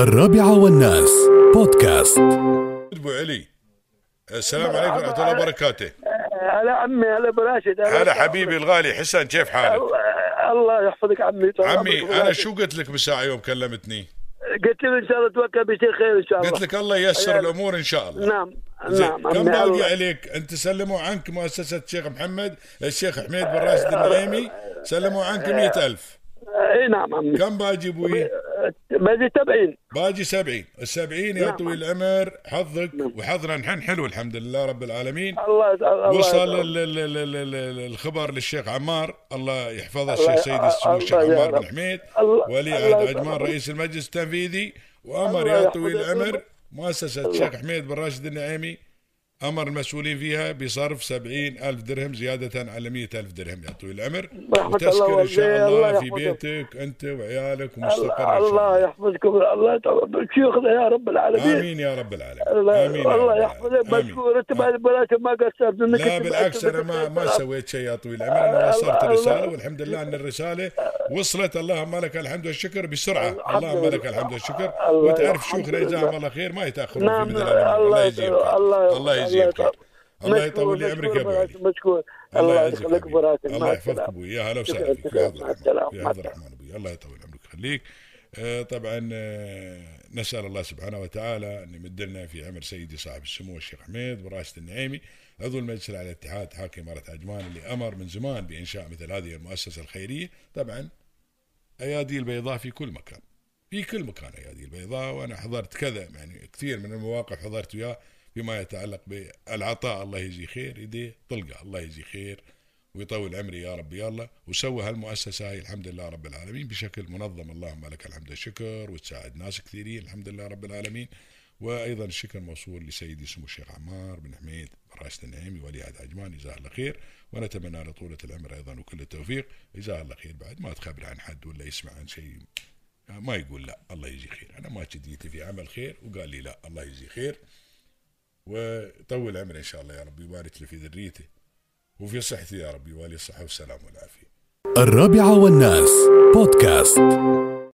الرابعة والناس. بودكاست. أبو علي السلام عليكم ورحمة الله وبركاته. هلا عمي هلا براشد هلا حبيبي الغالي حسن كيف حالك؟ الله- يحفظك عمي عمي أنا. شو قلت لك بالساعة يوم كلمتني؟ قلت له إن شاء الله توكل بيصير خير إن شاء الله. قلت لك الله ييسر الأمور إن شاء الله. نعم نعم كم باقي عليك؟ أنت سلموا عنك مؤسسة الشيخ محمد الشيخ حميد بن راشد النعيمي سلموا عنك مئة ألف. إي نعم عمي. كم باجي أبوي؟ باجي 70 باجي سبعين. السبعين يا نعم. طويل العمر حظك وحظنا نحن حلو الحمد لله رب العالمين. الله الله وصل ال- ال- ال- ال- ال- الخبر للشيخ عمار. الله يحفظه الشيخ سيدي السمو الشيخ عمار بن. حميد ولي عهد. عجمان رئيس المجلس التنفيذي. وأمر يا. طويل العمر مؤسسة الشيخ حميد بن راشد النعيمي. أمر المسؤولين فيها بصرف سبعين ألف درهم زيادة على مئة ألف درهم يا طويل العمر وتسكن إن شاء الله الله في. بيتك أنت وعيالك ومستقر الله الله. يحفظكم الله شيوخنا يا رب العالمين. آمين يا رب العالمين. الله آمين الله. يحفظك. مشكور انت ما براشد ما قصرت لا أنت بالعكس أنا ما ما سويت شيء يا طويل العمر أنا وصلت الله- والحمد لله أن الرسالة وصلت اللهم لك الحمد والشكر بسرعة. اللهم لله. لك الحمد والشكر. وتعرف شيوخنا. جزاهم الله خير ما يتاخرون نعم في مثل الله خير. الله الله خير. الله يطول لي عمرك يا ابو مشكور. علي مشكور الله يخليك. براسك الله يحفظك أبوي. يا هلا وسهلا فيك. يا عبد الرحمن أبوي. الله يطول عمرك. يخليك آه، طبعا آه، نسأل الله سبحانه وتعالى أن يمدلنا في عمر سيدي صاحب السمو الشيخ حميد راشد النعيمي. عضو المجلس العلى الاتحاد حاكم إمارة عجمان اللي أمر من زمان بإنشاء مثل هذه المؤسسة الخيرية. طبعا أيادي البيضاء في كل مكان في كل مكان أيادي البيضاء وأنا حضرت كذا يعني كثير من المواقف حضرت وياه فيما يتعلق بالعطاء الله يجزي خير يديه طلقة الله يجزي خير ويطول عمري يا رب الله. وسوى هالمؤسسة هاي الحمد لله رب العالمين بشكل منظم اللهم لك الحمد والشكر وتساعد ناس كثيرين الحمد لله رب العالمين. وأيضا الشكر موصول لسيدي سمو الشيخ عمار بن حميد راشد النعيمي ولي عهد عجمان جزاه الله خير. ونتمنى له طولة العمر أيضا وكل التوفيق. جزاه الله خير بعد. ما تخبر عن حد ولا يسمع عن شيء ما يقول لا الله يجزي خير. أنا ما جديتي في عمل خير وقال لي لا الله يجزي خير. وطول عمره إن شاء الله يا رب يبارك له في ذريته. وفي صحته يا رب يوالي الصحة والسلام والعافية. الرابعة والناس بودكاست.